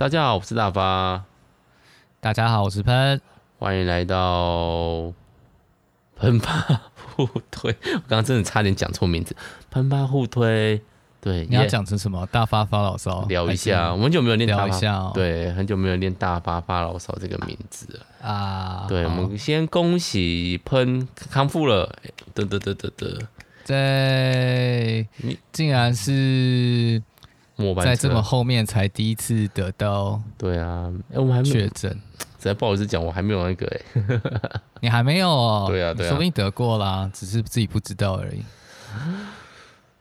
大家好，我是大发。大家好，我是喷。欢迎来到喷吧互推。我刚刚真的差点讲错名字，喷吧互推。对，你要讲成什么？大发发牢骚？聊一下，我们很久没有练大发。聊一下哦。对，很久没有练大发发牢骚这个名字了啊。对，我们先恭喜喷康复了。得得得得得。在，你竟然是。在这么后面才第一次得到，对啊，哎，我们还没确诊。实在不好意思讲，我还没有那个哎，你还没有哦？对啊，对啊，说不定得过啦，只是自己不知道而已。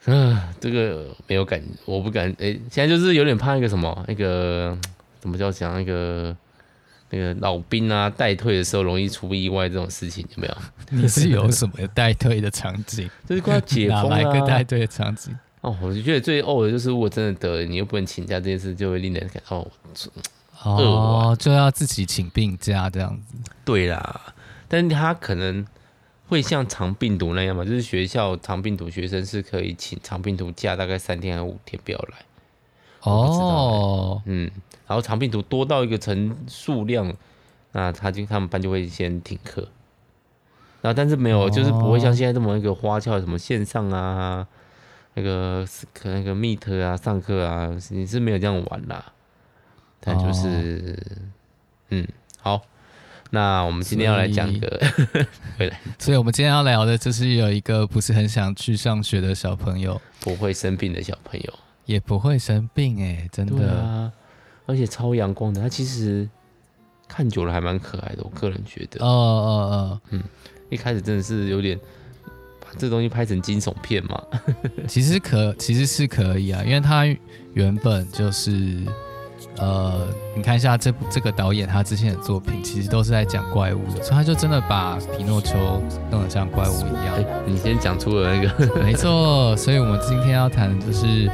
嗯，这个没有感，我不敢。哎，现在就是有点怕那个什么，那个怎么叫讲那个那个老兵啊，带退的时候容易出意外这种事情，有没有？你是有什么带退的场景？就是快要解封了，哪来个带退的场景？哦，我就觉得最呕的就是，如果真的得了，你又不能请假，这件事就会令人感到哦，哦，就要自己请病假这样子。对啦，但是他可能会像长病毒那样嘛，就是学校长病毒学生是可以请长病毒假，大概三天还是五天不要来。哦，嗯，然后长病毒多到一个成数量，那他就他们班就会先停课。然后但是没有，就是不会像现在这么一个花俏，什么线上啊。那个可那个 Meet 啊，上课啊，你是没有这样玩啦。但就是，哦、嗯，好，那我们今天要来讲一个回来，所以我们今天要聊的就是有一个不是很想去上学的小朋友，不会生病的小朋友，也不会生病哎、欸，真的，啊，而且超阳光的，他其实看久了还蛮可爱的，我个人觉得，哦哦哦，嗯，一开始真的是有点。这东西拍成惊悚片嘛？其实可其实是可以啊，因为他原本就是呃，你看一下这部这个导演他之前的作品，其实都是在讲怪物的，所以他就真的把皮诺丘弄得像怪物一样。欸、你先讲出了那个，没错。所以我们今天要谈的就是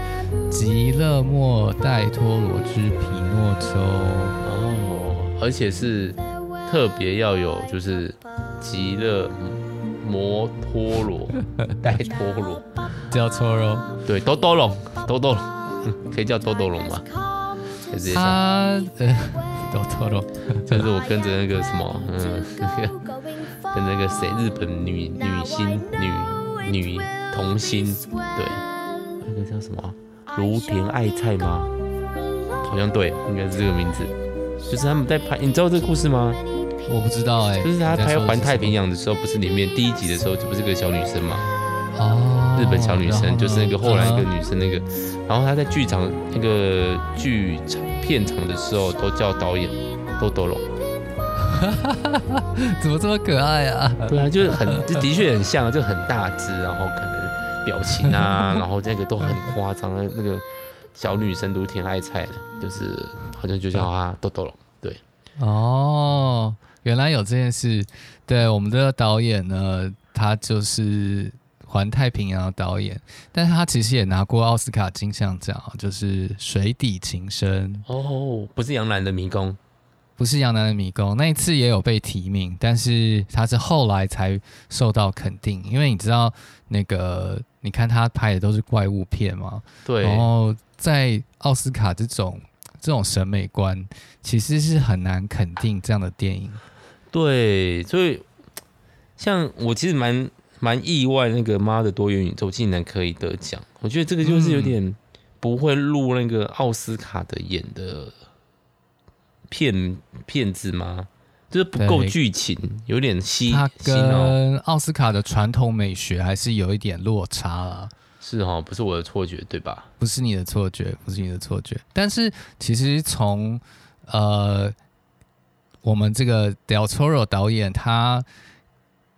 吉勒莫·戴托罗之皮诺丘哦，而且是特别要有就是吉勒。摩托罗，戴托罗，叫托罗，对，多多龙，多多龙，可以叫多多龙吗？他，呃，多多龙，就是我跟着那个什么，嗯，跟那个谁，日本女女星，女女童星，对，那个叫什么，芦田爱菜吗？好像对，应该是这个名字，就是他们在拍，你知道这个故事吗？我不知道哎、欸，就是他拍《环太平洋》的时候，不是里面第一集的时候，就不是个小女生嘛？哦，日本小女生，就是那个后来一个女生那个，然后她在剧场那个剧场片场的时候，都叫导演豆豆龙。怎么这么可爱啊？对啊，就是很，就的确很像，就很大只，然后可能表情啊，然后这个都很夸张的，那个小女生都挺爱菜的，就是好像就叫她豆豆龙。对，哦。原来有这件事，对我们的导演呢，他就是环太平洋的导演，但是他其实也拿过奥斯卡金像奖，就是《水底情深》哦，不是杨澜的迷宫，不是杨澜的迷宫，那一次也有被提名，但是他是后来才受到肯定，因为你知道那个，你看他拍的都是怪物片嘛，对，然后在奥斯卡这种这种审美观，其实是很难肯定这样的电影。对，所以像我其实蛮蛮意外，那个妈的多元宇宙竟然可以得奖。我觉得这个就是有点不会入那个奥斯卡的演的片片子吗？就是不够剧情，有点稀。它跟奥斯卡的传统美学还是有一点落差了。是哦，不是我的错觉，对吧？不是你的错觉，不是你的错觉。但是其实从呃。我们这个 Del Toro 导演，他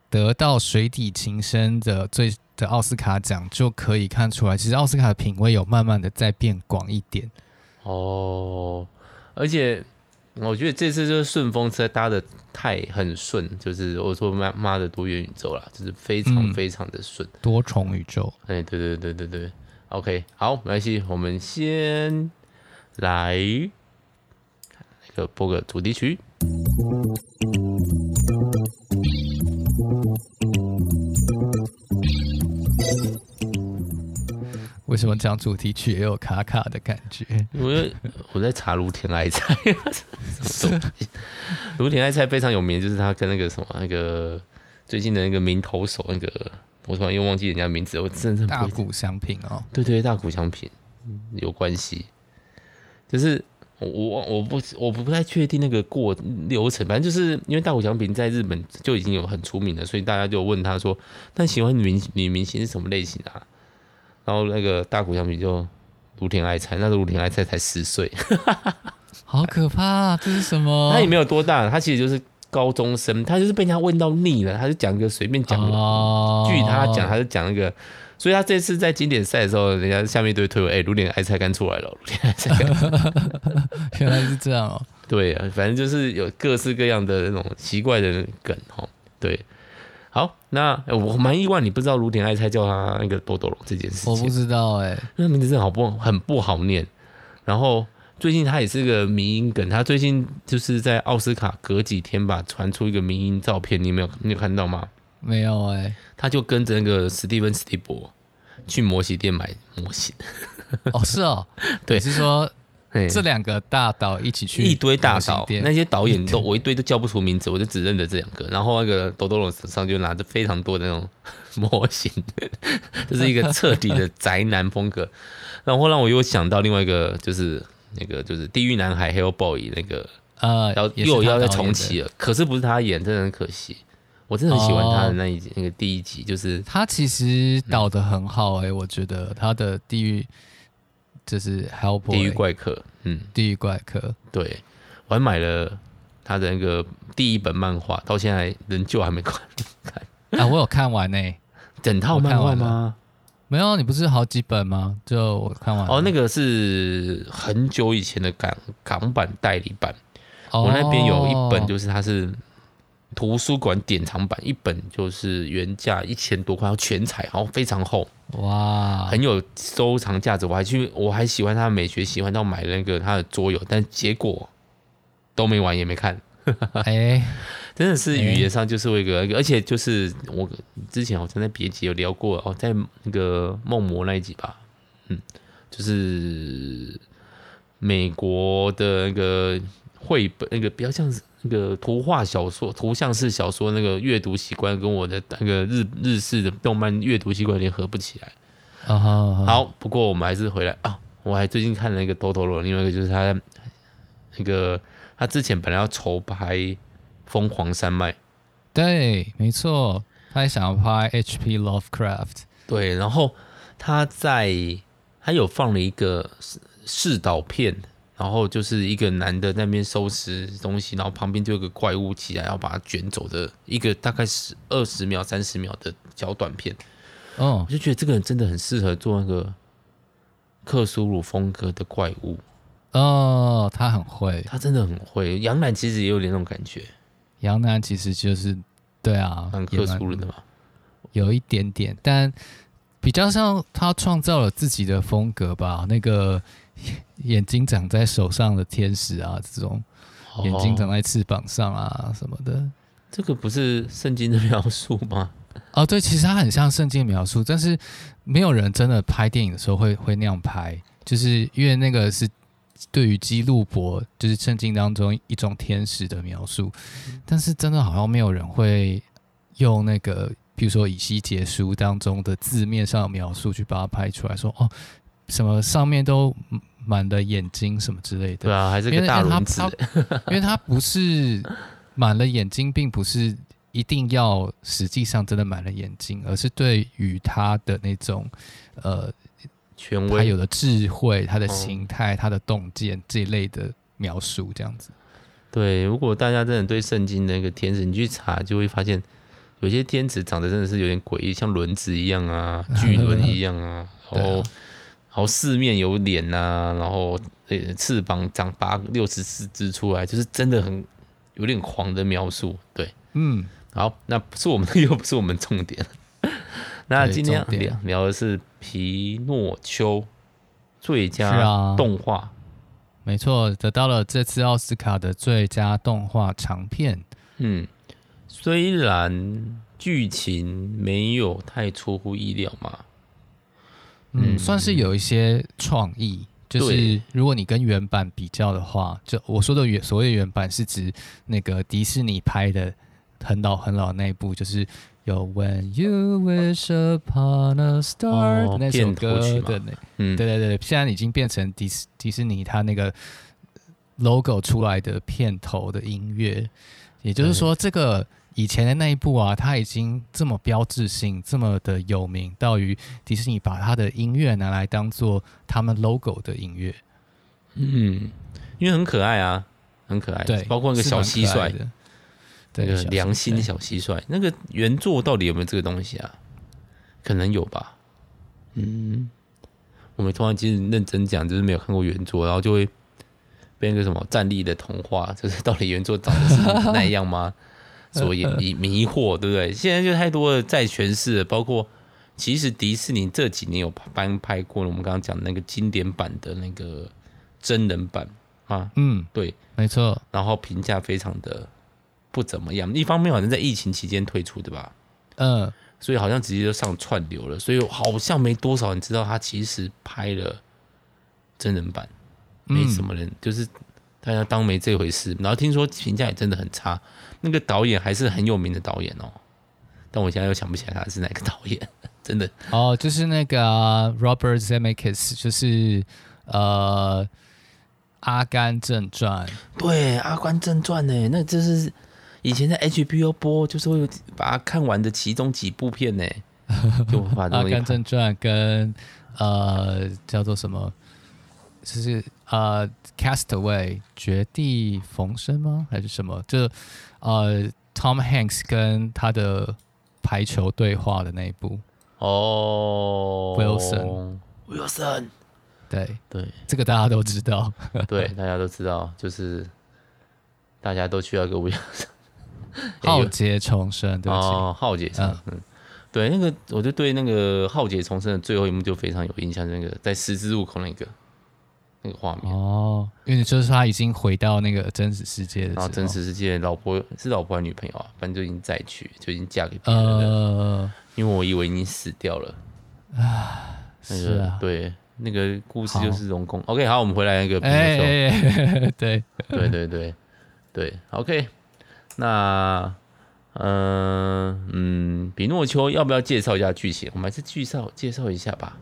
得到《水底情深》的最的奥斯卡奖，就可以看出来，其实奥斯卡的品味有慢慢的在变广一点。哦，而且我觉得这次就是顺风车搭的太很顺，就是我说妈妈的多元宇宙啦，就是非常非常的顺，多重宇宙。哎，对对对对对，OK，好，没关系，我们先来那个播个主题曲。为为什么讲主题曲也有卡卡的感觉？因为我在查芦田爱菜，芦田爱菜非常有名，就是他跟那个什么那个最近的那个名投手那个，我突然又忘记人家名字，我真的是大谷翔平哦，对对，大谷翔平有关系，就是。我我我不我不太确定那个过流程，反正就是因为大谷翔平在日本就已经有很出名了，所以大家就问他说：“那喜欢女女明星是什么类型啊？”然后那个大谷翔平就芦田爱菜，那时候芦田爱菜才十岁，好可怕啊！这是什么？他也没有多大，他其实就是高中生，他就是被人家问到腻了，他就讲一个随便讲的，哦、据他讲，他就讲一个。所以他这次在经典赛的时候，人家下面都会推我，哎，卢田爱菜干出来了，芦田爱菜干，原来是这样哦。对啊，反正就是有各式各样的那种奇怪的梗哦。对，好，那我蛮意外，你不知道卢田爱菜叫他那个豆豆龙这件事情。我不知道哎、欸，那名字真的好不很不好念。然后最近他也是个迷音梗，他最近就是在奥斯卡隔几天吧，传出一个迷音照片，你有没有你有看到吗？没有哎、欸，他就跟着那个史蒂芬史蒂博去模型店买模型。哦，是哦，对，是说这两个大导一起去一堆大导，那些导演都 我一堆都叫不出名字，我就只认得这两个。然后那个豆豆龙手上就拿着非常多的那种模型，这是一个彻底的宅男风格。然后让我又想到另外一个，就是那个就是地狱男孩 Hellboy 那个呃，要又要再重启了，可是不是他演，真的很可惜。我真的很喜欢他的那一集，哦、那个第一集，就是他其实导的很好哎、欸，嗯、我觉得他的地狱就是 Hellboy 地狱怪客，嗯，地狱怪客，对，我还买了他的那个第一本漫画，到现在仍旧还没看。啊，我有看完呢、欸，整套漫画吗？没有，你不是好几本吗？就我看完。哦，那个是很久以前的港港版代理版，哦、我那边有一本，就是它是。图书馆典藏版一本就是原价一千多块，然后全彩，然后非常厚，哇，很有收藏价值。我还去，我还喜欢他的美学，喜欢到买那个他的桌游，但结果都没玩也没看。哎、欸，真的是语言上就是一个，欸、而且就是我之前好像在别集有聊过哦，在那个梦魔那一集吧，嗯，就是美国的那个绘本，那个比较像是。那个图画小说、图像式小说，那个阅读习惯跟我的那个日日式的动漫阅读习惯有点合不起来。啊、uh huh. 好，不过我们还是回来啊。我还最近看了一个《多头罗》，另外一个就是他那个他之前本来要筹拍《疯狂山脉》，对，没错，他还想要拍 H.P. Lovecraft，对，然后他在他有放了一个试导片。然后就是一个男的在那边收拾东西，然后旁边就有个怪物起来，要把它卷走的一个大概是二十秒、三十秒的小短片。哦，我就觉得这个人真的很适合做那个克苏鲁风格的怪物。哦，他很会，他真的很会。杨澜其实也有点那种感觉。杨澜其实就是对啊，很克苏鲁的嘛，有一点点，但比较像他创造了自己的风格吧。那个。眼睛长在手上的天使啊，这种眼睛长在翅膀上啊什么的，哦、这个不是圣经的描述吗？哦，对，其实它很像圣经的描述，但是没有人真的拍电影的时候会会那样拍，就是因为那个是对于基路伯，就是圣经当中一种天使的描述，但是真的好像没有人会用那个，比如说以西结书当中的字面上的描述去把它拍出来说，哦。什么上面都满了眼睛什么之类的，对啊，还是个大轮子。因为它不是满了眼睛，并不是一定要实际上真的满了眼睛，而是对于他的那种呃权威，他有的智慧、他的形态、他的洞见这一类的描述，这样子。对，如果大家真的对圣经那个天使，你去查就会发现，有些天使长得真的是有点诡异，像轮子一样啊，巨轮 一样啊，然后。然后四面有脸呐、啊，然后呃翅膀长八六十四只出来，就是真的很有点狂的描述。对，嗯，好，那不是我们又不是我们重点。那今天聊聊的是皮诺丘最佳动画，啊、没错，得到了这次奥斯卡的最佳动画长片。嗯，虽然剧情没有太出乎意料嘛。嗯，算是有一些创意。就是如果你跟原版比较的话，就我说的原所谓原版是指那个迪士尼拍的很老很老那一部，就是有 When You Wish Upon a Star、哦、那首歌的那，嗯，对对对，现在已经变成迪士迪士尼它那个 logo 出来的片头的音乐，也就是说这个。以前的那一部啊，它已经这么标志性，这么的有名，到于迪士尼把它的音乐拿来当做他们 logo 的音乐。嗯，因为很可爱啊，很可爱。对，包括那个小蟋蟀，那个良心小蟋蟀，那个原作到底有没有这个东西啊？可能有吧。嗯，我们通常其实认真讲，就是没有看过原作，然后就会被那个什么战栗的童话，就是到底原作长得是那样吗？所以迷 迷惑，对不对？现在就太多的再诠释了，包括其实迪士尼这几年有翻拍过了，我们刚刚讲那个经典版的那个真人版啊，嗯，对，没错。然后评价非常的不怎么样，一方面好像在疫情期间推出的吧，嗯，所以好像直接就上串流了，所以好像没多少人知道他其实拍了真人版，没什么人，就是大家当没这回事。然后听说评价也真的很差。那个导演还是很有名的导演哦，但我现在又想不起来他是哪个导演，真的哦，就是那个 Robert Zemeckis，就是呃《阿甘正传》。对，《阿甘正传》呢，那这是以前在 HBO 播，就是会把它看完的其中几部片呢。就把《阿甘正传》跟呃叫做什么，就是呃《Castaway》绝地逢生吗？还是什么？就呃，Tom Hanks 跟他的排球对话的那一部。哦，Wilson，Wilson，对。对，这个大家都知道，对，大家都知道，就是大家都需要一个 Wilson，浩劫重生，对不起，哦，浩劫重生，嗯，对，那个我就对那个浩劫重生的最后一幕就非常有印象，那个在十字路口那个。那个画面哦，因为就是他已经回到那个真实世界的时候，然后真实世界老婆是老婆还是女朋友啊？反正就已经再娶，就已经嫁给别人了。呃，因为我以为你死掉了啊。那个、是啊，对，那个故事就是荣公。OK，好，我们回来那个。哎，对对对对对，OK。那嗯、呃、嗯，比诺丘要不要介绍一下剧情？我们还是介绍介绍一下吧。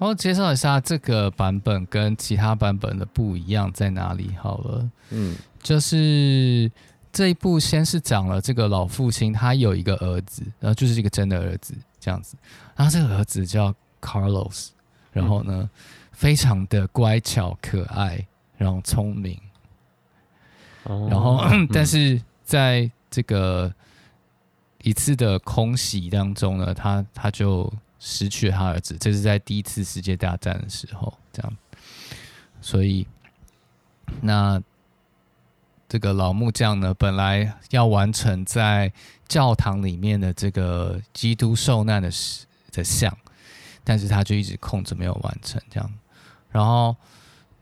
然后介绍一下这个版本跟其他版本的不一样在哪里好了。嗯，就是这一部先是讲了这个老父亲，他有一个儿子，然后就是一个真的儿子这样子。然后这个儿子叫 Carlos，然后呢，嗯、非常的乖巧可爱，然后聪明。哦、然后，嗯、但是在这个一次的空袭当中呢，他他就。失去了他儿子，这是在第一次世界大战的时候，这样。所以，那这个老木匠呢，本来要完成在教堂里面的这个基督受难的的像，但是他就一直空着没有完成，这样。然后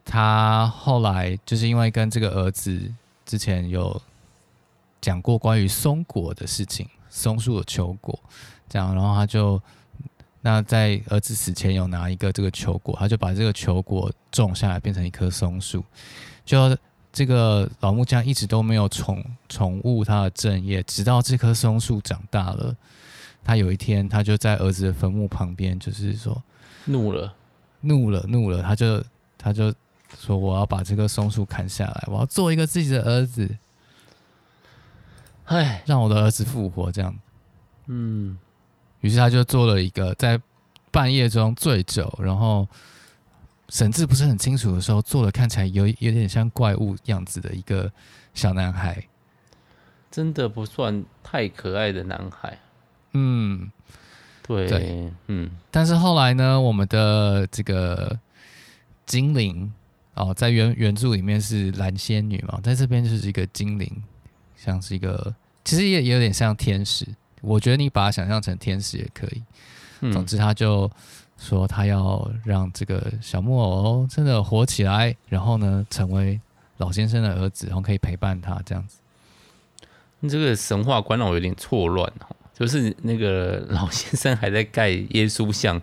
他后来就是因为跟这个儿子之前有讲过关于松果的事情，松树的球果，这样，然后他就。那在儿子死前有拿一个这个球果，他就把这个球果种下来，变成一棵松树。就这个老木匠一直都没有宠宠物他的正业，直到这棵松树长大了，他有一天他就在儿子的坟墓旁边，就是说怒了，怒了，怒了，他就他就说我要把这棵松树砍下来，我要做一个自己的儿子，哎，让我的儿子复活，这样，嗯。于是他就做了一个在半夜中醉酒，然后神志不是很清楚的时候，做了看起来有有点像怪物样子的一个小男孩，真的不算太可爱的男孩。嗯，对，对嗯。但是后来呢，我们的这个精灵哦，在原原著里面是蓝仙女嘛，在这边就是一个精灵，像是一个，其实也也有点像天使。我觉得你把它想象成天使也可以。嗯、总之，他就说他要让这个小木偶真的活起来，然后呢，成为老先生的儿子，然后可以陪伴他这样子。你这个神话观让我有点错乱哦，就是那个老先生还在盖耶稣像，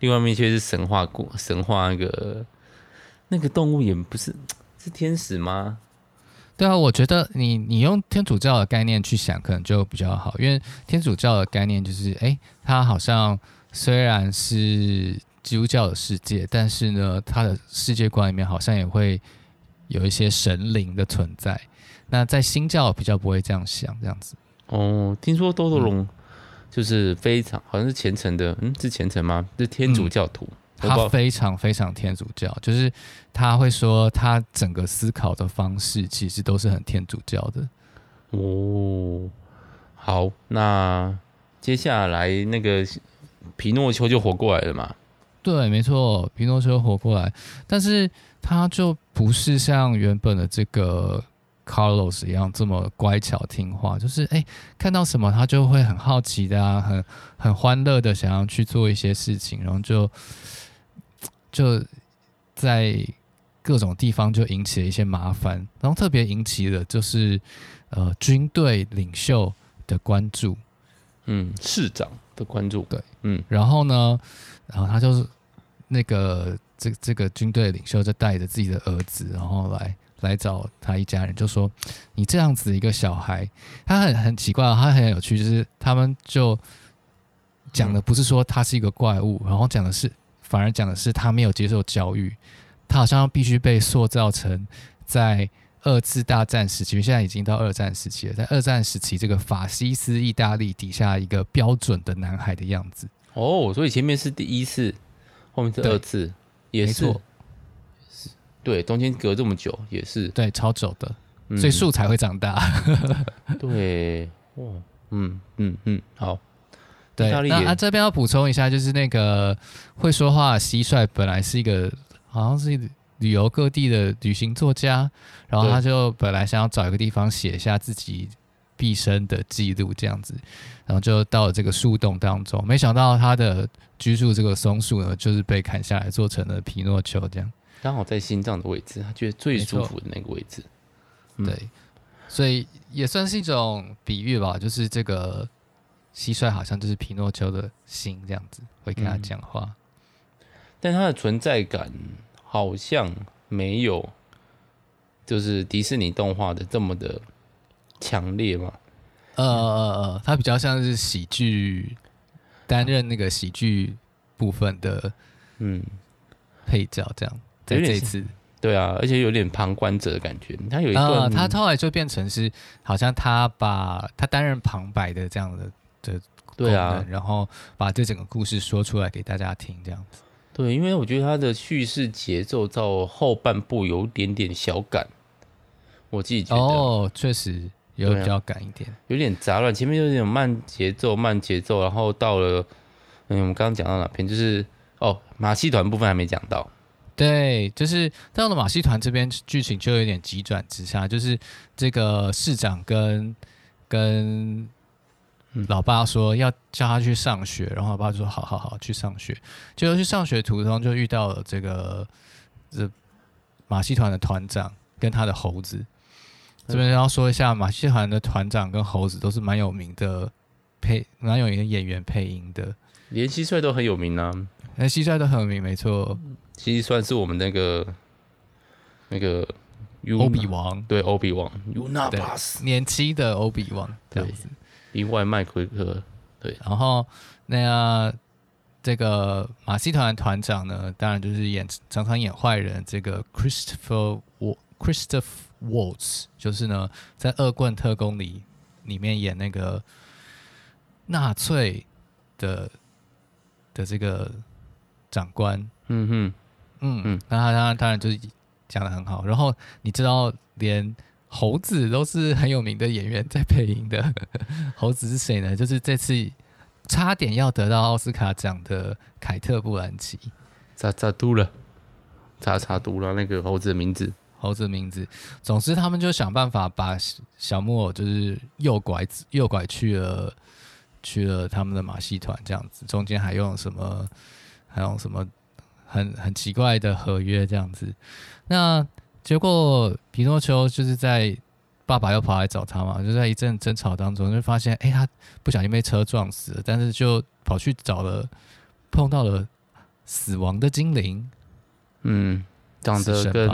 另外一面却是神话故神话那个那个动物也不是 是天使吗？对啊，我觉得你你用天主教的概念去想，可能就比较好，因为天主教的概念就是，哎，它好像虽然是基督教的世界，但是呢，它的世界观里面好像也会有一些神灵的存在。那在新教比较不会这样想，这样子。哦，听说多多龙就是非常、嗯、好像是虔诚的，嗯，是虔诚吗？是天主教徒。嗯他非常非常天主教，就是他会说，他整个思考的方式其实都是很天主教的。哦，好，那接下来那个皮诺丘就活过来了嘛？对，没错，皮诺丘活过来，但是他就不是像原本的这个 Carlos 一样这么乖巧听话，就是哎，看到什么他就会很好奇的啊，很很欢乐的想要去做一些事情，然后就。就在各种地方就引起了一些麻烦，然后特别引起的就是呃军队领袖的关注，嗯，市长的关注，对，嗯，然后呢，然后他就是那个这这个军队领袖就带着自己的儿子，然后来来找他一家人，就说你这样子一个小孩，他很很奇怪，他很有趣，就是他们就讲的不是说他是一个怪物，然后讲的是。反而讲的是他没有接受教育，他好像必须被塑造成在二次大战时期，现在已经到二战时期了，在二战时期这个法西斯意大利底下一个标准的男孩的样子。哦，所以前面是第一次，后面是二次，也是，是，对，中间隔这么久也是，对，超久的，所以树才会长大。嗯、对，哇，嗯嗯嗯，好。对，那啊这边要补充一下，就是那个会说话的蟋蟀本来是一个好像是旅游各地的旅行作家，然后他就本来想要找一个地方写下自己毕生的记录这样子，然后就到了这个树洞当中，没想到他的居住这个松树呢，就是被砍下来做成了皮诺丘这样，刚好在心脏的位置，他觉得最舒服的那个位置。对，嗯、所以也算是一种比喻吧，就是这个。蟋蟀好像就是皮诺丘的心这样子，会跟他讲话，嗯，但他的存在感好像没有，就是迪士尼动画的这么的强烈嘛。呃呃呃，他比较像是喜剧，担任那个喜剧部分的嗯配角这样，在这一次，对啊，而且有点旁观者的感觉。他有一段，呃，他后来就变成是好像他把他担任旁白的这样的。的对啊，然后把这整个故事说出来给大家听，这样子。对，因为我觉得他的叙事节奏到后半部有点点小赶，我自己觉得哦，确实有比较赶一点，啊，有点杂乱。前面有点慢节奏，慢节奏，然后到了嗯，我们刚刚讲到哪篇？就是哦，马戏团部分还没讲到。对，就是到了马戏团这边，剧情就有点急转直下，就是这个市长跟跟。老爸说要叫他去上学，然后老爸就说：“好好好，去上学。”结果去上学途中就遇到了这个这马戏团的团长跟他的猴子。这边要说一下，马戏团的团长跟猴子都是蛮有名的配，蛮有名的演员配音的，连蟋蟀都很有名啊。连蟋蟀都很有名，没错。蟋蟀算是我们那个那个欧比王，对欧比王，年轻的欧比王这样子。意外卖奎克，对，然后那样这个马戏团团长呢，当然就是演常常演坏人这个 Christopher Christopher Waltz，就是呢在《恶棍特工》里里面演那个纳粹的的这个长官，嗯哼，嗯嗯，那他当然当然就是讲的很好，然后你知道连。猴子都是很有名的演员在配音的。猴子是谁呢？就是这次差点要得到奥斯卡奖的凯特·布兰奇。咋咋读了，查查读了那个猴子的名字。猴子的名字。总之，他们就想办法把小木偶就是诱拐，诱拐去了去了他们的马戏团，这样子。中间还用什么？还用什么很很奇怪的合约这样子？那。结果皮诺丘就是在爸爸又跑来找他嘛，就在一阵争吵当中就发现，哎，他不小心被车撞死了，但是就跑去找了，碰到了死亡的精灵，嗯，长得跟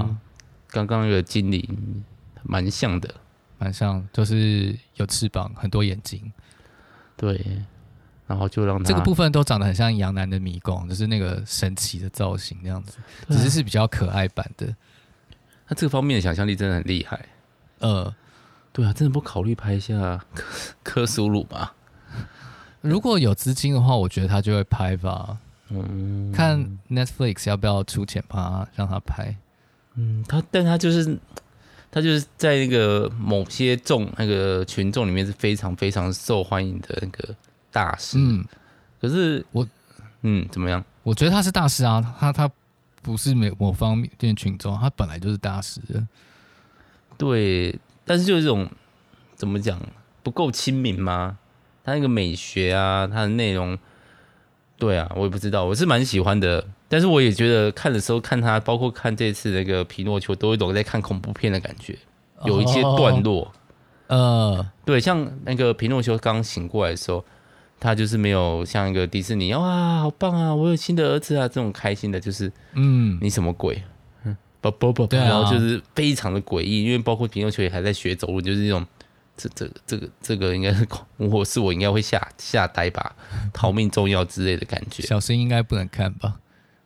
刚刚那个精灵蛮像的，蛮像，就是有翅膀，很多眼睛，对，然后就让他这个部分都长得很像羊男的迷宫，就是那个神奇的造型那样子，只是是比较可爱版的。他这个方面的想象力真的很厉害，呃，对啊，真的不考虑拍一下科 科苏鲁吗？如果有资金的话，我觉得他就会拍吧。嗯，看 Netflix 要不要出钱帮他让他拍。嗯，他但他就是他就是在那个某些众那个群众里面是非常非常受欢迎的那个大师。嗯，可是我嗯怎么样？我觉得他是大师啊，他他不是某某方面群众，他本来就是大师。对，但是就是这种怎么讲不够亲民吗？他那个美学啊，他的内容。对啊，我也不知道，我是蛮喜欢的，但是我也觉得看的时候看他，包括看这次那个皮诺丘，都有一种在看恐怖片的感觉，有一些段落，呃、哦，uh, 对，像那个皮诺丘刚醒过来的时候，他就是没有像一个迪士尼哇，好棒啊，我有新的儿子啊这种开心的，就是嗯，你什么鬼，嗯，不不不，然后就是非常的诡异，因为包括皮诺丘也还在学走路，就是那种。这这这个这个应该是我是我应该会吓吓呆吧，逃命重要之类的感觉。小新应该不能看吧？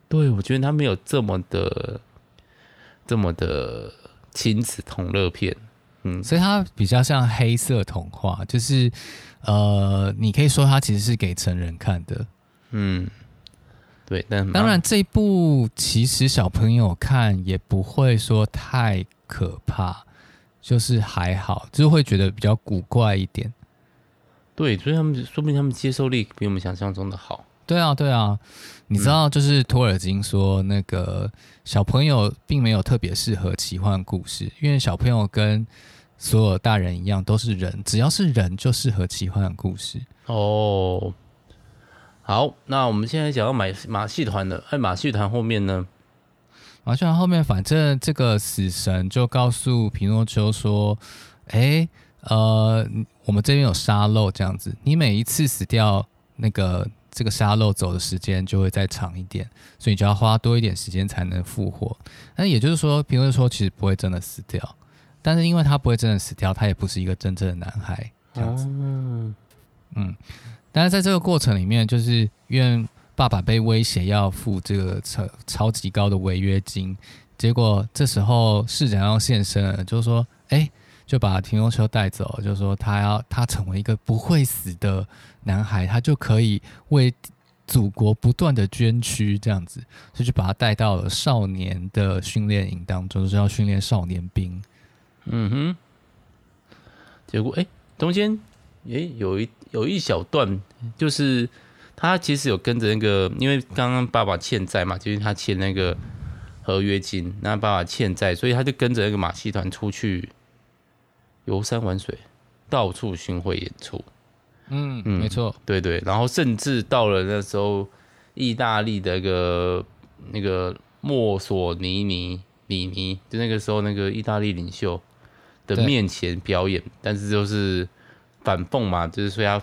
对，我觉得他没有这么的这么的亲子同乐片，嗯，所以它比较像黑色童话，就是呃，你可以说它其实是给成人看的，嗯，对。但当然，这一部其实小朋友看也不会说太可怕。就是还好，就是会觉得比较古怪一点。对，所以他们说不定他们接受力比我们想象中的好。对啊，对啊，你知道，就是托尔金说，那个小朋友并没有特别适合奇幻故事，因为小朋友跟所有大人一样都是人，只要是人就适合奇幻故事。哦，好，那我们现在讲到买马戏团的，哎，马戏团后面呢？马戏团后面，反正这个死神就告诉皮诺丘说：“哎，呃，我们这边有沙漏，这样子，你每一次死掉，那个这个沙漏走的时间就会再长一点，所以你就要花多一点时间才能复活。那也就是说，评论说其实不会真的死掉，但是因为他不会真的死掉，他也不是一个真正的男孩，这样子。嗯，但是在这个过程里面，就是因为。”爸爸被威胁要付这个超超级高的违约金，结果这时候市长要现身了，就是说，哎，就把皮诺丘带走，就是说他要他成为一个不会死的男孩，他就可以为祖国不断的捐躯，这样子，所以就把他带到了少年的训练营当中，就是要训练少年兵。嗯哼，结果哎，中间哎有一有一小段就是。他其实有跟着那个，因为刚刚爸爸欠债嘛，就是他欠那个合约金，那爸爸欠债，所以他就跟着那个马戏团出去游山玩水，到处巡回演出。嗯嗯，没错，对对，然后甚至到了那时候，意大利的一个那个墨索尼尼里尼，就那个时候那个意大利领袖的面前表演，但是就是反讽嘛，就是说他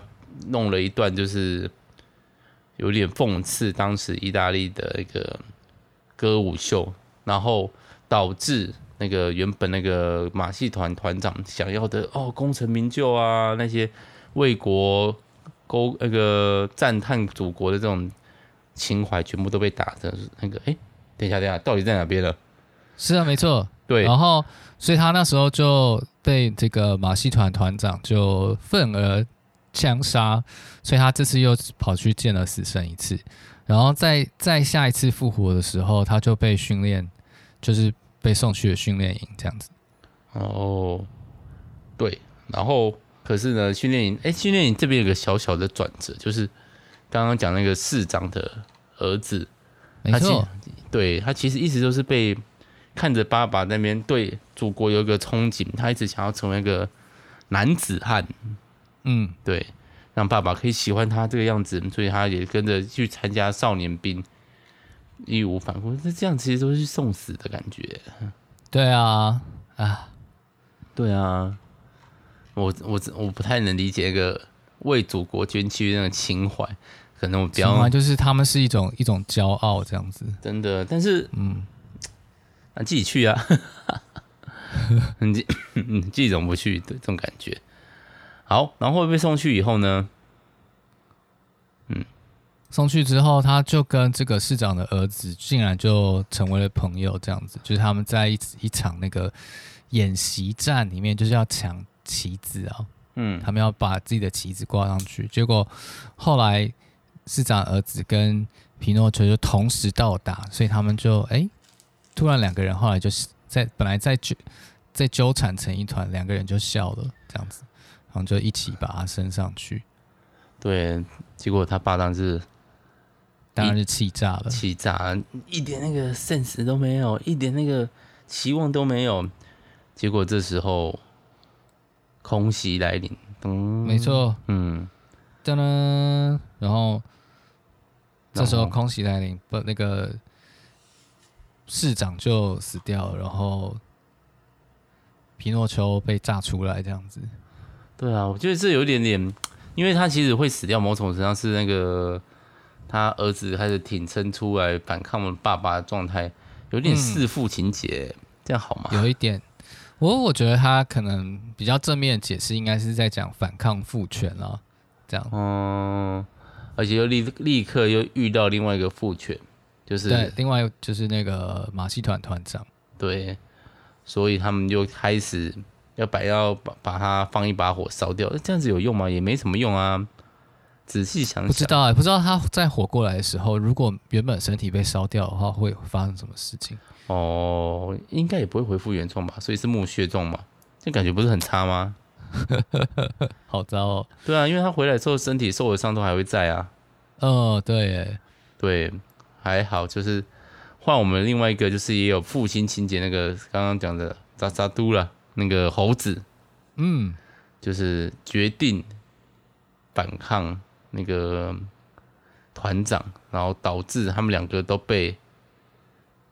弄了一段就是。有点讽刺当时意大利的一个歌舞秀，然后导致那个原本那个马戏团团长想要的哦功成名就啊，那些为国勾那个赞叹祖国的这种情怀全部都被打的那个哎，等一下等一下，到底在哪边了？是啊，没错，对，然后所以他那时候就被这个马戏团团长就愤而。枪杀，所以他这次又跑去见了死神一次，然后在在下一次复活的时候，他就被训练，就是被送去了训练营这样子。哦，对，然后可是呢，训练营，哎，训练营这边有个小小的转折，就是刚刚讲那个市长的儿子，没错，对，他其实一直都是被看着爸爸那边对祖国有一个憧憬，他一直想要成为一个男子汉。嗯，对，让爸爸可以喜欢他这个样子，所以他也跟着去参加少年兵，义无反顾。那这样其实都是送死的感觉。对啊，啊，对啊，我我我不太能理解一个为祖国捐躯那种情怀。可可能我比较就是他们是一种一种骄傲这样子，真的。但是，嗯，那、啊、自己去啊，你你自己怎么不去的这种感觉？好，然后会被送去以后呢？嗯，送去之后，他就跟这个市长的儿子竟然就成为了朋友，这样子，就是他们在一一场那个演习战里面，就是要抢旗子啊，嗯，他们要把自己的旗子挂上去，结果后来市长儿子跟皮诺丘就同时到达，所以他们就哎、欸，突然两个人后来就是在本来在纠在纠缠成一团，两个人就笑了，这样子，然后就一起把他升上去。对，结果他爸当然是，当然是气炸了，气炸，一点那个 sense 都没有，一点那个期望都没有。结果这时候空袭来临，嗯，没错，嗯，噔噔，然后这时候空袭来临，不，那个市长就死掉了，然后皮诺丘被炸出来，这样子。对啊，我觉得这有点点。因为他其实会死掉，某种程度上是那个他儿子开始挺身出来反抗我们爸爸的状态，有点弑父情节，嗯，这样好吗？有一点，我我觉得他可能比较正面的解释，应该是在讲反抗父权啊，这样。嗯，而且又立立刻又遇到另外一个父权，就是对，另外就是那个马戏团团长，对，所以他们就开始。要把要把把他放一把火烧掉，这样子有用吗？也没什么用啊。仔细想想，不知道啊、欸，不知道他在活过来的时候，如果原本身体被烧掉的话，会发生什么事情？哦，应该也不会恢复原状吧。所以是木屑状嘛，这感觉不是很差吗？好糟哦。对啊，因为他回来之后，身体受的伤都还会在啊。哦，对，哎，对，还好，就是换我们另外一个，就是也有父亲情节，那个刚刚讲的扎扎都了。那个猴子，嗯，就是决定反抗那个团长，然后导致他们两个都被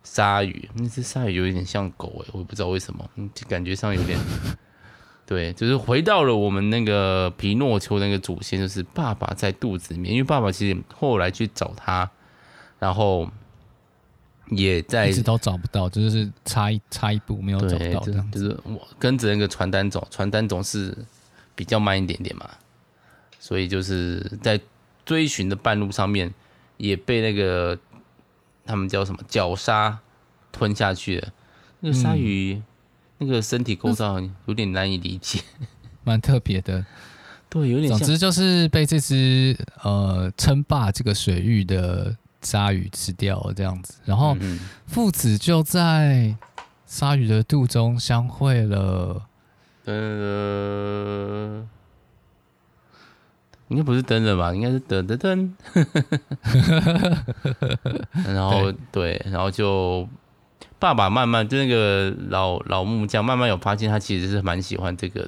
鲨鱼。那只鲨鱼有一点像狗诶，我也不知道为什么，就感觉上有点对，就是回到了我们那个皮诺丘那个祖先，就是爸爸在肚子里面，因为爸爸其实后来去找他，然后。也在一直都找不到，就是差一差一步没有找到这样，就是我跟着那个传单走，传单总是比较慢一点点嘛，所以就是在追寻的半路上面也被那个他们叫什么绞鲨吞下去了。那个鲨鱼、嗯、那个身体构造有点难以理解，蛮特别的。对，有点像。总之就是被这只呃称霸这个水域的。鲨鱼吃掉了这样子，然后父子就在鲨鱼的肚中相会了。呃，应该不是灯了吧？应该是噔噔噔。然后对，对，然后就爸爸慢慢就那个老老木匠慢慢有发现，他其实是蛮喜欢这个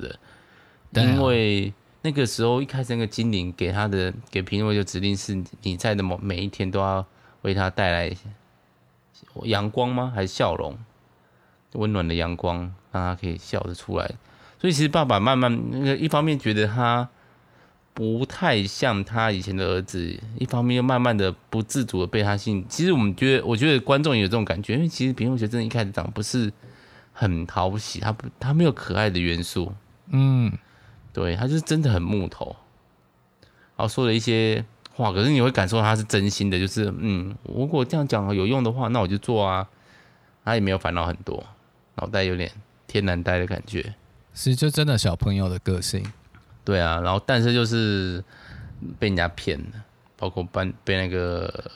的，因为。那个时候一开始，那个精灵给他的给皮诺就指令是：你在的某每一天都要为他带来阳光吗？还是笑容？温暖的阳光，让他可以笑得出来。所以其实爸爸慢慢那个一方面觉得他不太像他以前的儿子，一方面又慢慢的不自主的被他吸引。其实我们觉得，我觉得观众也有这种感觉，因为其实皮诺丘真的一开始长不是很讨喜，他不他没有可爱的元素，嗯。对，他就是真的很木头，然后说了一些话，可是你会感受到他是真心的，就是嗯，如果这样讲有用的话，那我就做啊。他也没有烦恼很多，脑袋有点天然呆的感觉，是就真的小朋友的个性。对啊，然后但是就是被人家骗了，包括班被那个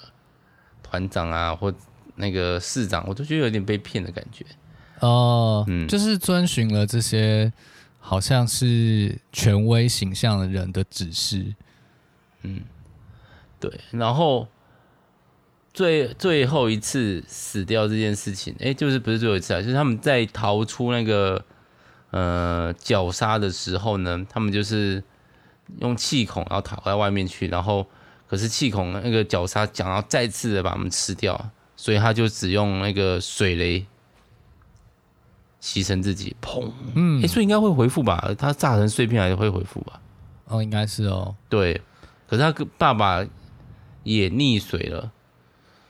团长啊或那个市长，我都觉得有点被骗的感觉。哦，嗯，就是遵循了这些。好像是权威形象的人的指示，嗯，对。然后最最后一次死掉这件事情，哎，就是不是最后一次啊？就是他们在逃出那个呃绞杀的时候呢，他们就是用气孔，然后逃到外面去。然后可是气孔那个绞杀想要再次的把他们吃掉，所以他就只用那个水雷。牺牲自己，砰！嗯，哎、欸，所以应该会回复吧？他炸成碎片还是会回复吧？哦，应该是哦。对，可是他爸爸也溺水了，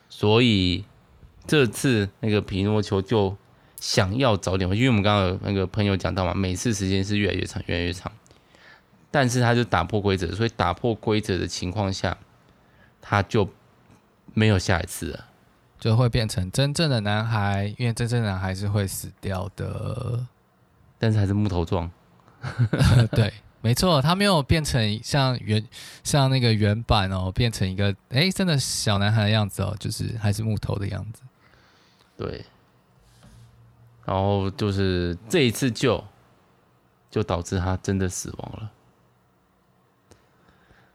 所以这次那个皮诺丘就想要早点回去，因为我们刚刚有那个朋友讲到嘛，每次时间是越来越长，越来越长，但是他就打破规则，所以打破规则的情况下，他就没有下一次了，就会变成真正的男孩，因为真正的男孩是会死掉的，但是还是木头状，对。没错，他没有变成像原像那个原版哦，变成一个哎，真的小男孩的样子哦，就是还是木头的样子。对，然后就是这一次救，就导致他真的死亡了。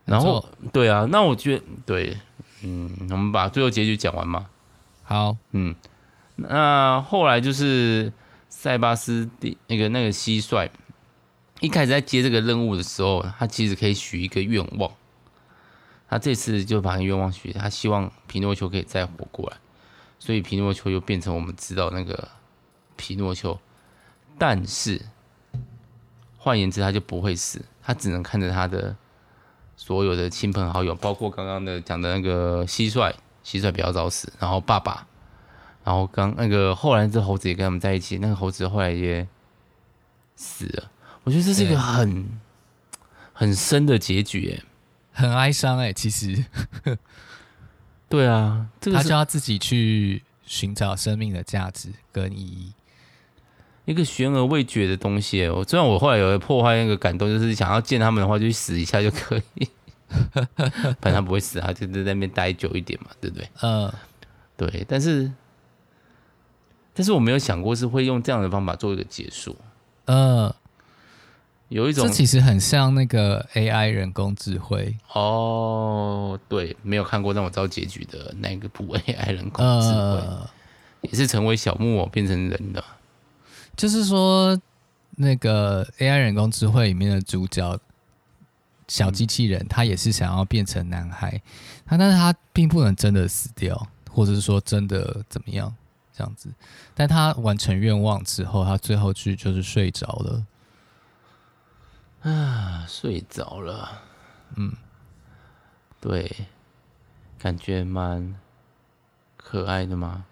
然后，对啊，那我觉得对，嗯，我们把最后结局讲完嘛。好，嗯，那后来就是塞巴斯蒂那个那个蟋蟀。一开始在接这个任务的时候，他其实可以许一个愿望。他这次就把愿望许，他希望皮诺丘可以再活过来，所以皮诺丘又变成我们知道那个皮诺丘。但是换言之，他就不会死，他只能看着他的所有的亲朋好友，包括刚刚的讲的那个蟋蟀，蟋蟀比较早死，然后爸爸，然后刚那个后来这猴子也跟他们在一起，那个猴子后来也死了。我觉得这是一个很很深的结局，哎，很哀伤，哎，其实，对啊，这个他就要自己去寻找生命的价值跟意义，一个悬而未决的东西。我虽然我后来有破坏那个感动，就是想要见他们的话，就去死一下就可以，反正他不会死，他就在那边待久一点嘛，对不对？嗯，对，但是，但是我没有想过是会用这样的方法做一个结束，嗯。有一种，这其实很像那个 AI 人工智慧。哦，对，没有看过，但我知道结局的那个部 AI 人工智慧、呃、也是成为小木偶变成人的，就是说那个 AI 人工智慧里面的主角小机器人，他也是想要变成男孩，他但是他并不能真的死掉，或者是说真的怎么样这样子，但他完成愿望之后，他最后去就是睡着了。啊，睡着了，嗯，对，感觉蛮可爱的吗？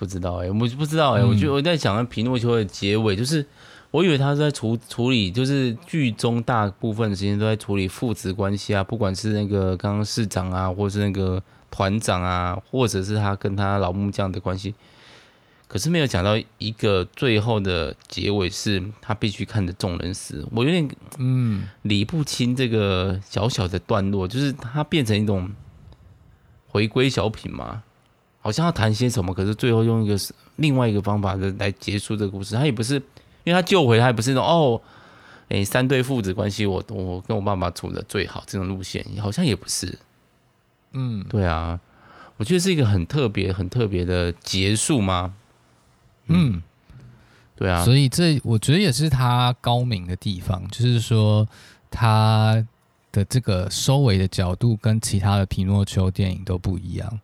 不知道哎、欸，我不知道哎、欸，嗯、我觉得我在讲皮诺丘的结尾，就是我以为他是在处处理，就是剧中大部分时间都在处理父子关系啊，不管是那个刚刚市长啊，或是那个团长啊，或者是他跟他老木匠的关系。可是没有讲到一个最后的结尾，是他必须看着众人死。我有点嗯理不清这个小小的段落，就是他变成一种回归小品嘛，好像要谈些什么，可是最后用一个另外一个方法的来结束这个故事。他也不是，因为他救回他也不是那种哦，诶，三对父子关系，我我跟我爸爸处的最好这种路线，好像也不是。嗯，对啊，我觉得是一个很特别、很特别的结束吗？嗯，对啊，所以这我觉得也是他高明的地方，就是说他的这个收尾的角度跟其他的皮诺丘电影都不一样。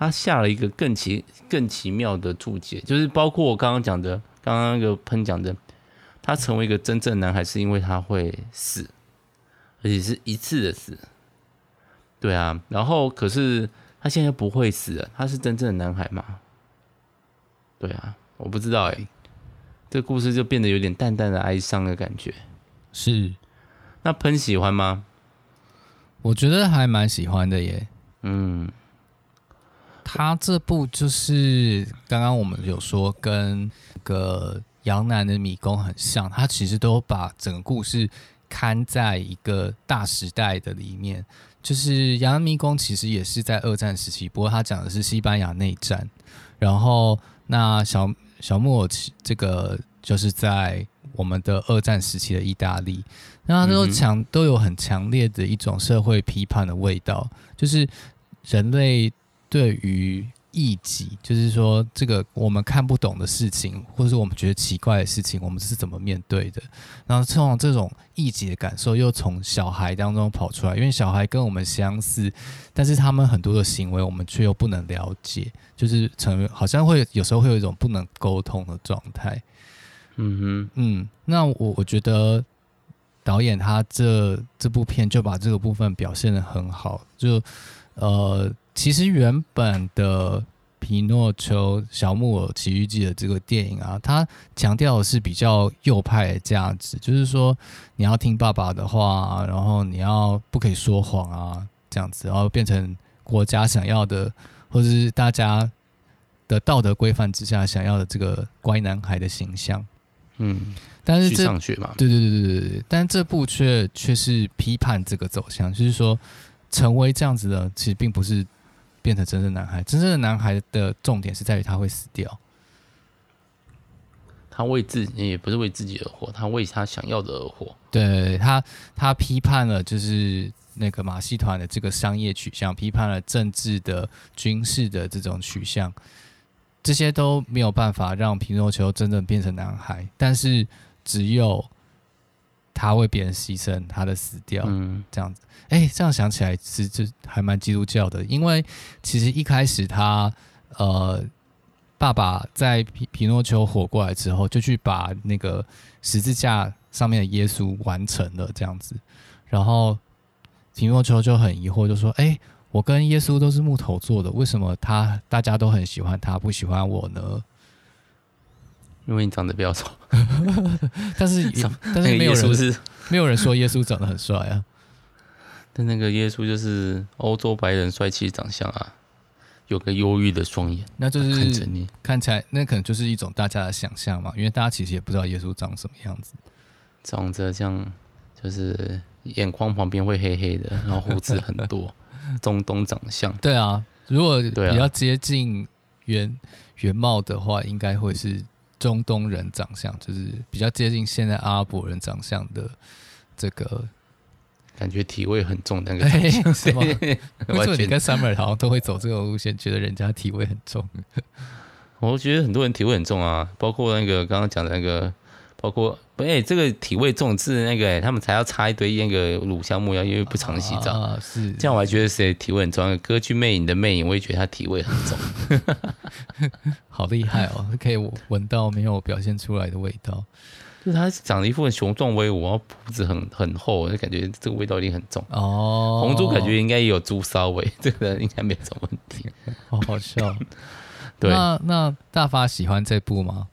他下了一个更奇、更奇妙的注解，就是包括我刚刚讲的，刚刚那个喷讲的，他成为一个真正男孩是因为他会死，而且是一次的死。对啊，然后可是他现在不会死了，他是真正的男孩吗？对啊，我不知道哎，这个故事就变得有点淡淡的哀伤的感觉。是，那喷喜欢吗？我觉得还蛮喜欢的耶。嗯，他这部就是刚刚我们有说跟个杨男的迷宫很像，他其实都把整个故事看在一个大时代的里面。就是杨男迷宫其实也是在二战时期，不过他讲的是西班牙内战，然后。那小小木偶这个就是在我们的二战时期的意大利，那他都强都有很强烈的一种社会批判的味道，就是人类对于异己，就是说这个我们看不懂的事情，或者是我们觉得奇怪的事情，我们是怎么面对的？然后从这种异己的感受又从小孩当中跑出来，因为小孩跟我们相似，但是他们很多的行为我们却又不能了解。就是成为好像会有时候会有一种不能沟通的状态，嗯哼，嗯，那我我觉得导演他这这部片就把这个部分表现的很好，就呃，其实原本的《皮诺丘小木偶奇遇记》的这个电影啊，它强调的是比较右派的价值，就是说你要听爸爸的话，然后你要不可以说谎啊，这样子，然后变成国家想要的，或者是大家的道德规范之下想要的这个乖男孩的形象。嗯，但是这上学嘛，对对对对对，但这部却却是批判这个走向，就是说，成为这样子的，其实并不是变成真正男孩，真正的男孩的重点是在于他会死掉，他为自己也不是为自己而活，他为他想要的而活。对他，他批判了就是那个马戏团的这个商业取向，批判了政治的、军事的这种取向。这些都没有办法让皮诺丘真正变成男孩，但是只有他为别人牺牲，他的死掉，嗯，这样子。哎，这样想起来，其实这还蛮基督教的，因为其实一开始他呃，爸爸在皮皮诺丘活过来之后，就去把那个十字架上面的耶稣完成了，这样子。然后皮诺丘就很疑惑，就说：“哎。”我跟耶稣都是木头做的，为什么他大家都很喜欢他，不喜欢我呢？因为你长得比较丑。但是，但是没有人是没有人说耶稣长得很帅啊。但那个耶稣就是欧洲白人帅气长相啊，有个忧郁的双眼，那就是看着你，看起来那可能就是一种大家的想象嘛，因为大家其实也不知道耶稣长什么样子，长着像就是眼眶旁边会黑黑的，然后胡子很多。中东长相，对啊，如果比较接近原、啊、原貌的话，应该会是中东人长相，就是比较接近现在阿拉伯人长相的这个感觉，体味很重。那个是吗？为什么你跟 Summer 好像都会走这个路线，觉得人家体味很重？我觉得很多人体味很重啊，包括那个刚刚讲的那个。包括哎、欸，这个体味重是那个、欸，他们才要擦一堆那个乳香木药，因为不常洗澡。啊、是这样，我还觉得谁体味很重？歌剧魅影的魅影，我也觉得他体味很重。好厉害哦，可以闻到没有表现出来的味道。就是他长了一副很雄壮威武，然后胡子很很厚，就感觉这个味道一定很重。哦，红猪感觉应该也有猪骚味，这个应该没什么问题。好好笑。对，那那大发喜欢这部吗？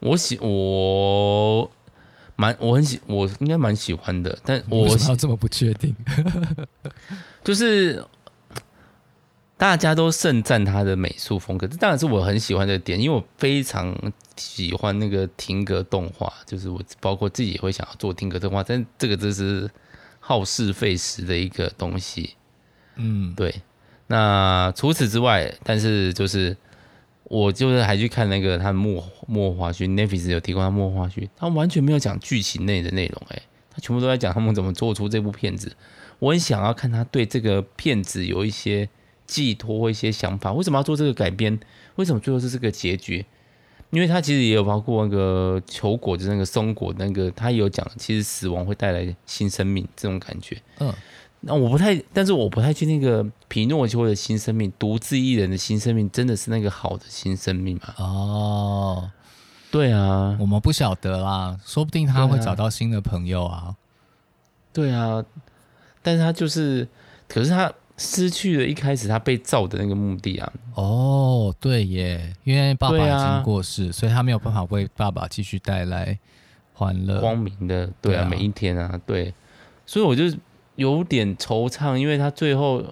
我喜我蛮我很喜我应该蛮喜欢的，但我要这么不确定？就是大家都盛赞他的美术风格，这当然是我很喜欢的点，因为我非常喜欢那个停格动画，就是我包括自己也会想要做停格动画，但这个真是耗时费时的一个东西。嗯，对。那除此之外，但是就是。我就是还去看那个他幕幕后花絮，Netflix 有提供他幕后花絮，他完全没有讲剧情内的内容，诶，他全部都在讲他们怎么做出这部片子。我很想要看他对这个片子有一些寄托或一些想法，为什么要做这个改编？为什么最后是这个结局？因为他其实也有包括那个球果子那个松果那个，他也有讲，其实死亡会带来新生命这种感觉。嗯。那我不太，但是我不太确定那个皮诺丘的新生命，独自一人的新生命，真的是那个好的新生命吗？哦，对啊，我们不晓得啦，说不定他会找到新的朋友啊。对啊，但是他就是，可是他失去了一开始他被造的那个目的啊。哦，对耶，因为爸爸已经过世，啊、所以他没有办法为爸爸继续带来欢乐、光明的，对啊，对啊，每一天啊，对，所以我就。有点惆怅，因为他最后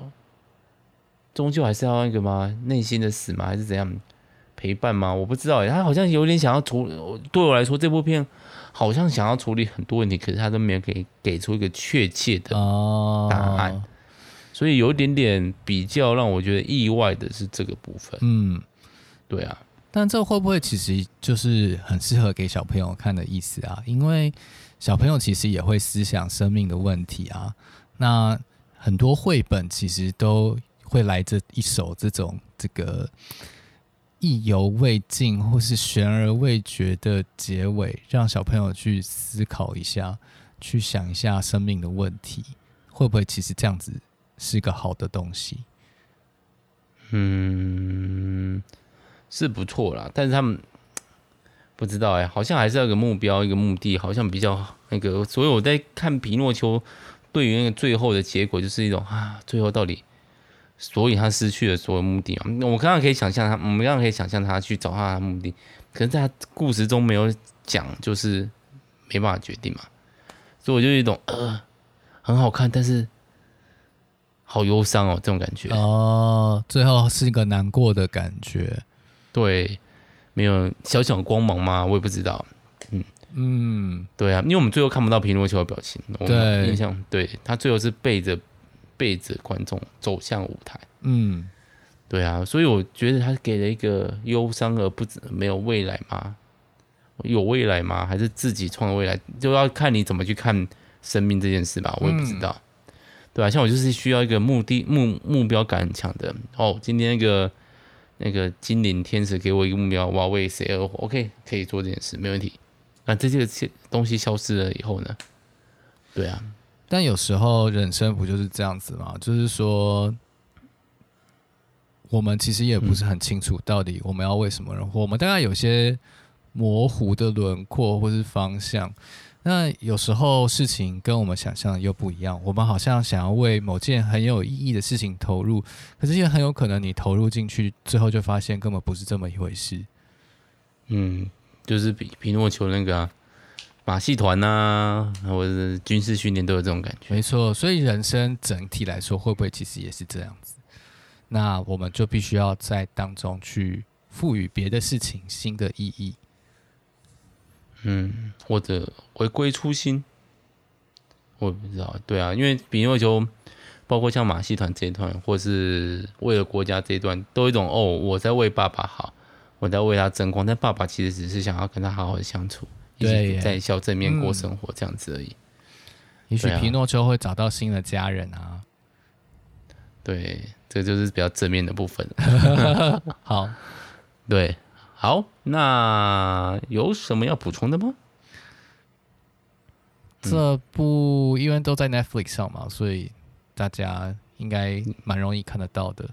终究还是要那个吗？内心的死吗？还是怎样陪伴吗？我不知道。他好像有点想要处理，对我来说，这部片好像想要处理很多问题，可是他都没有给给出一个确切的答案，哦、所以有一点点比较让我觉得意外的是这个部分。嗯，对啊。但这会不会其实就是很适合给小朋友看的意思啊？因为小朋友其实也会思想生命的问题啊。那很多绘本其实都会来这一首这种这个意犹未尽或是悬而未决的结尾，让小朋友去思考一下，去想一下生命的问题，会不会其实这样子是个好的东西？嗯，是不错啦，但是他们。不知道哎、欸，好像还是要有个目标，一个目的，好像比较那个。所以我在看皮诺丘，对于那个最后的结果，就是一种啊，最后到底，所以他失去了所有目的啊。我刚刚可以想象他，我们刚刚可以想象他去找他的目的，可是在他故事中没有讲，就是没办法决定嘛。所以我就有一种呃，很好看，但是好忧伤哦，这种感觉。哦，最后是一个难过的感觉，对。没有小小光芒吗？我也不知道。嗯嗯，对啊，因为我们最后看不到皮诺丘的表情。对，印象对他最后是背着背着观众走向舞台。嗯，对啊，所以我觉得他给了一个忧伤而不没有未来吗？有未来吗？还是自己创的未来？就要看你怎么去看生命这件事吧。我也不知道。嗯、对啊，像我就是需要一个目的目目标感很强的。哦，今天那个。那个精灵天使给我一个目标，我要为谁而活？OK，可以做这件事，没问题。那这些东西消失了以后呢？对啊，但有时候人生不就是这样子吗？就是说，我们其实也不是很清楚到底我们要为什么而活。我们大概有些模糊的轮廓或是方向。那有时候事情跟我们想象的又不一样，我们好像想要为某件很有意义的事情投入，可是也很有可能你投入进去，最后就发现根本不是这么一回事。嗯，就是皮皮诺丘那个、啊、马戏团呐，或者是军事训练都有这种感觉。没错，所以人生整体来说，会不会其实也是这样子？那我们就必须要在当中去赋予别的事情新的意义。嗯，或者回归初心，我也不知道。对啊，因为比诺丘，包括像马戏团这一段，或是为了国家这一段，都有一种哦，我在为爸爸好，我在为他争光。但爸爸其实只是想要跟他好好的相处，对，一起在小镇里面过生活这样子而已。也许皮诺丘会找到新的家人啊。对，这就是比较正面的部分。好，对。好，那有什么要补充的吗？这部因为都在 Netflix 上嘛，所以大家应该蛮容易看得到的，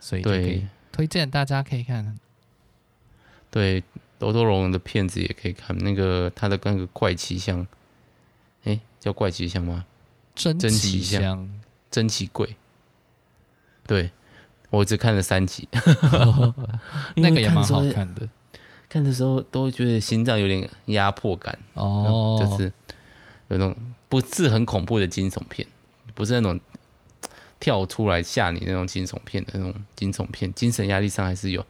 所以对，推荐大家可以看。对，多多龙的片子也可以看，那个他的那个怪奇像，哎，叫怪奇像吗？真奇像，真奇柜，对。我只看了三集，那个也蛮好看的。看的时候都会觉得心脏有点压迫感哦，就是有那种不是很恐怖的惊悚片，不是那种跳出来吓你那种惊悚片的那种惊悚片，精神压力上还是有。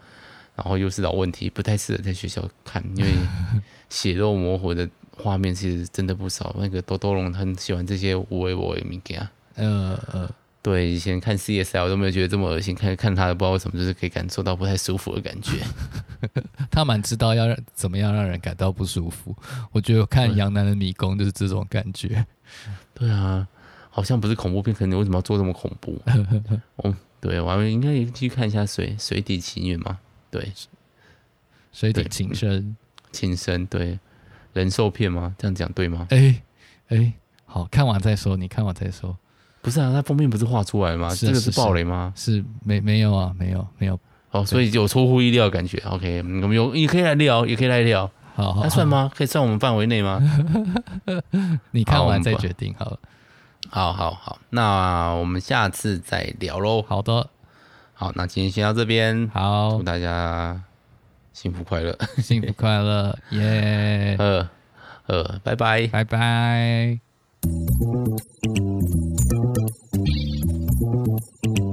然后又是老问题，不太适合在学校看，因为 血肉模糊的画面其实真的不少。那个多多龙很喜欢这些无为我为物件，嗯嗯。对，以前看 CSI 我都没有觉得这么恶心，看看他的不知道为什么，就是可以感受到不太舒服的感觉。他蛮知道要让怎么样让人感到不舒服。我觉得看《羊男的迷宫》就是这种感觉。对啊，好像不是恐怖片，可能为什么要做这么恐怖？哦，对，我们应该也去看一下水《水水底情缘》嘛。对，《水底情深》情深，对，人兽片吗？这样讲对吗？哎哎，好看完再说，你看完再说。不是啊，那封面不是画出来吗？是啊、这个是暴雷吗？是，没没有啊，没有没有。哦，所以有出乎意料的感觉。OK，我们有也可以来聊，也可以来聊。好，好，那算吗？可以算我们范围内吗？你看完再决定好了。好好好，那我们下次再聊喽。好的，好，那今天先到这边。好，祝大家幸福快乐，幸福快乐，耶！呃呃，拜拜，拜拜。Oh.